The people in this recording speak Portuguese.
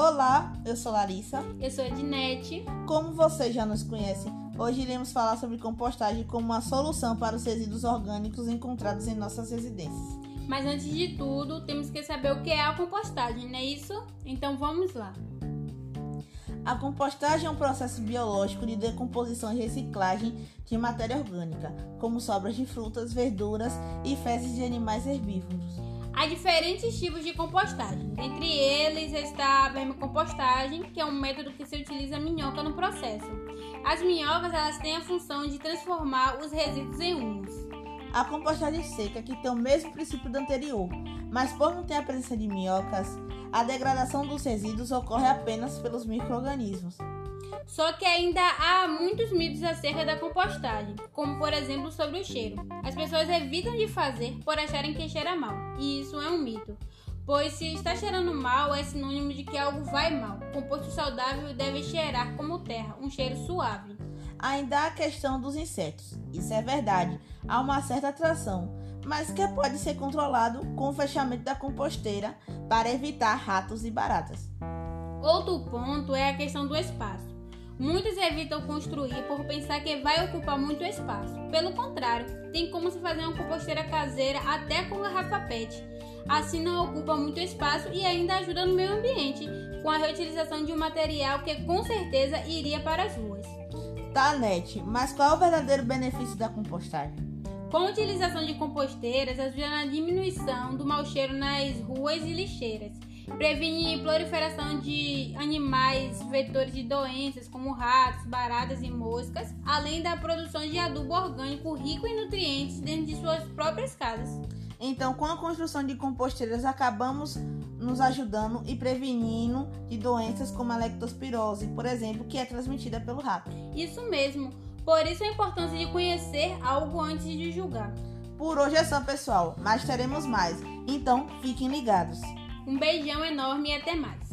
Olá, eu sou Larissa. Eu sou Ednete. Como vocês já nos conhecem, hoje iremos falar sobre compostagem como uma solução para os resíduos orgânicos encontrados em nossas residências. Mas antes de tudo, temos que saber o que é a compostagem, não é isso? Então vamos lá. A compostagem é um processo biológico de decomposição e reciclagem de matéria orgânica, como sobras de frutas, verduras e fezes de animais herbívoros. Há diferentes tipos de compostagem. Dentre eles está a vermicompostagem, que é um método que se utiliza minhoca no processo. As minhocas elas têm a função de transformar os resíduos em humus. A compostagem seca, que tem o mesmo princípio do anterior, mas por não ter a presença de minhocas, a degradação dos resíduos ocorre apenas pelos micro-organismos. Só que ainda há muitos mitos acerca da compostagem, como por exemplo sobre o cheiro. As pessoas evitam de fazer por acharem que cheira mal, e isso é um mito. Pois se está cheirando mal é sinônimo de que algo vai mal. Composto saudável deve cheirar como terra, um cheiro suave. Ainda há a questão dos insetos. Isso é verdade, há uma certa atração, mas que pode ser controlado com o fechamento da composteira para evitar ratos e baratas. Outro ponto é a questão do espaço. Muitos evitam construir por pensar que vai ocupar muito espaço. Pelo contrário, tem como se fazer uma composteira caseira até com garrafa PET. Assim não ocupa muito espaço e ainda ajuda no meio ambiente, com a reutilização de um material que com certeza iria para as ruas. Tá, Net, mas qual é o verdadeiro benefício da compostagem? Com a utilização de composteiras, ajuda na diminuição do mau cheiro nas ruas e lixeiras Previne proliferação de animais vetores de doenças como ratos, baratas e moscas, além da produção de adubo orgânico rico em nutrientes dentro de suas próprias casas. Então, com a construção de composteiras, acabamos nos ajudando e prevenindo de doenças como a lectospirose, por exemplo, que é transmitida pelo rato. Isso mesmo. Por isso a importância de conhecer algo antes de julgar. Por hoje é só, pessoal, mas teremos mais. Então, fiquem ligados. Um beijão enorme e até mais.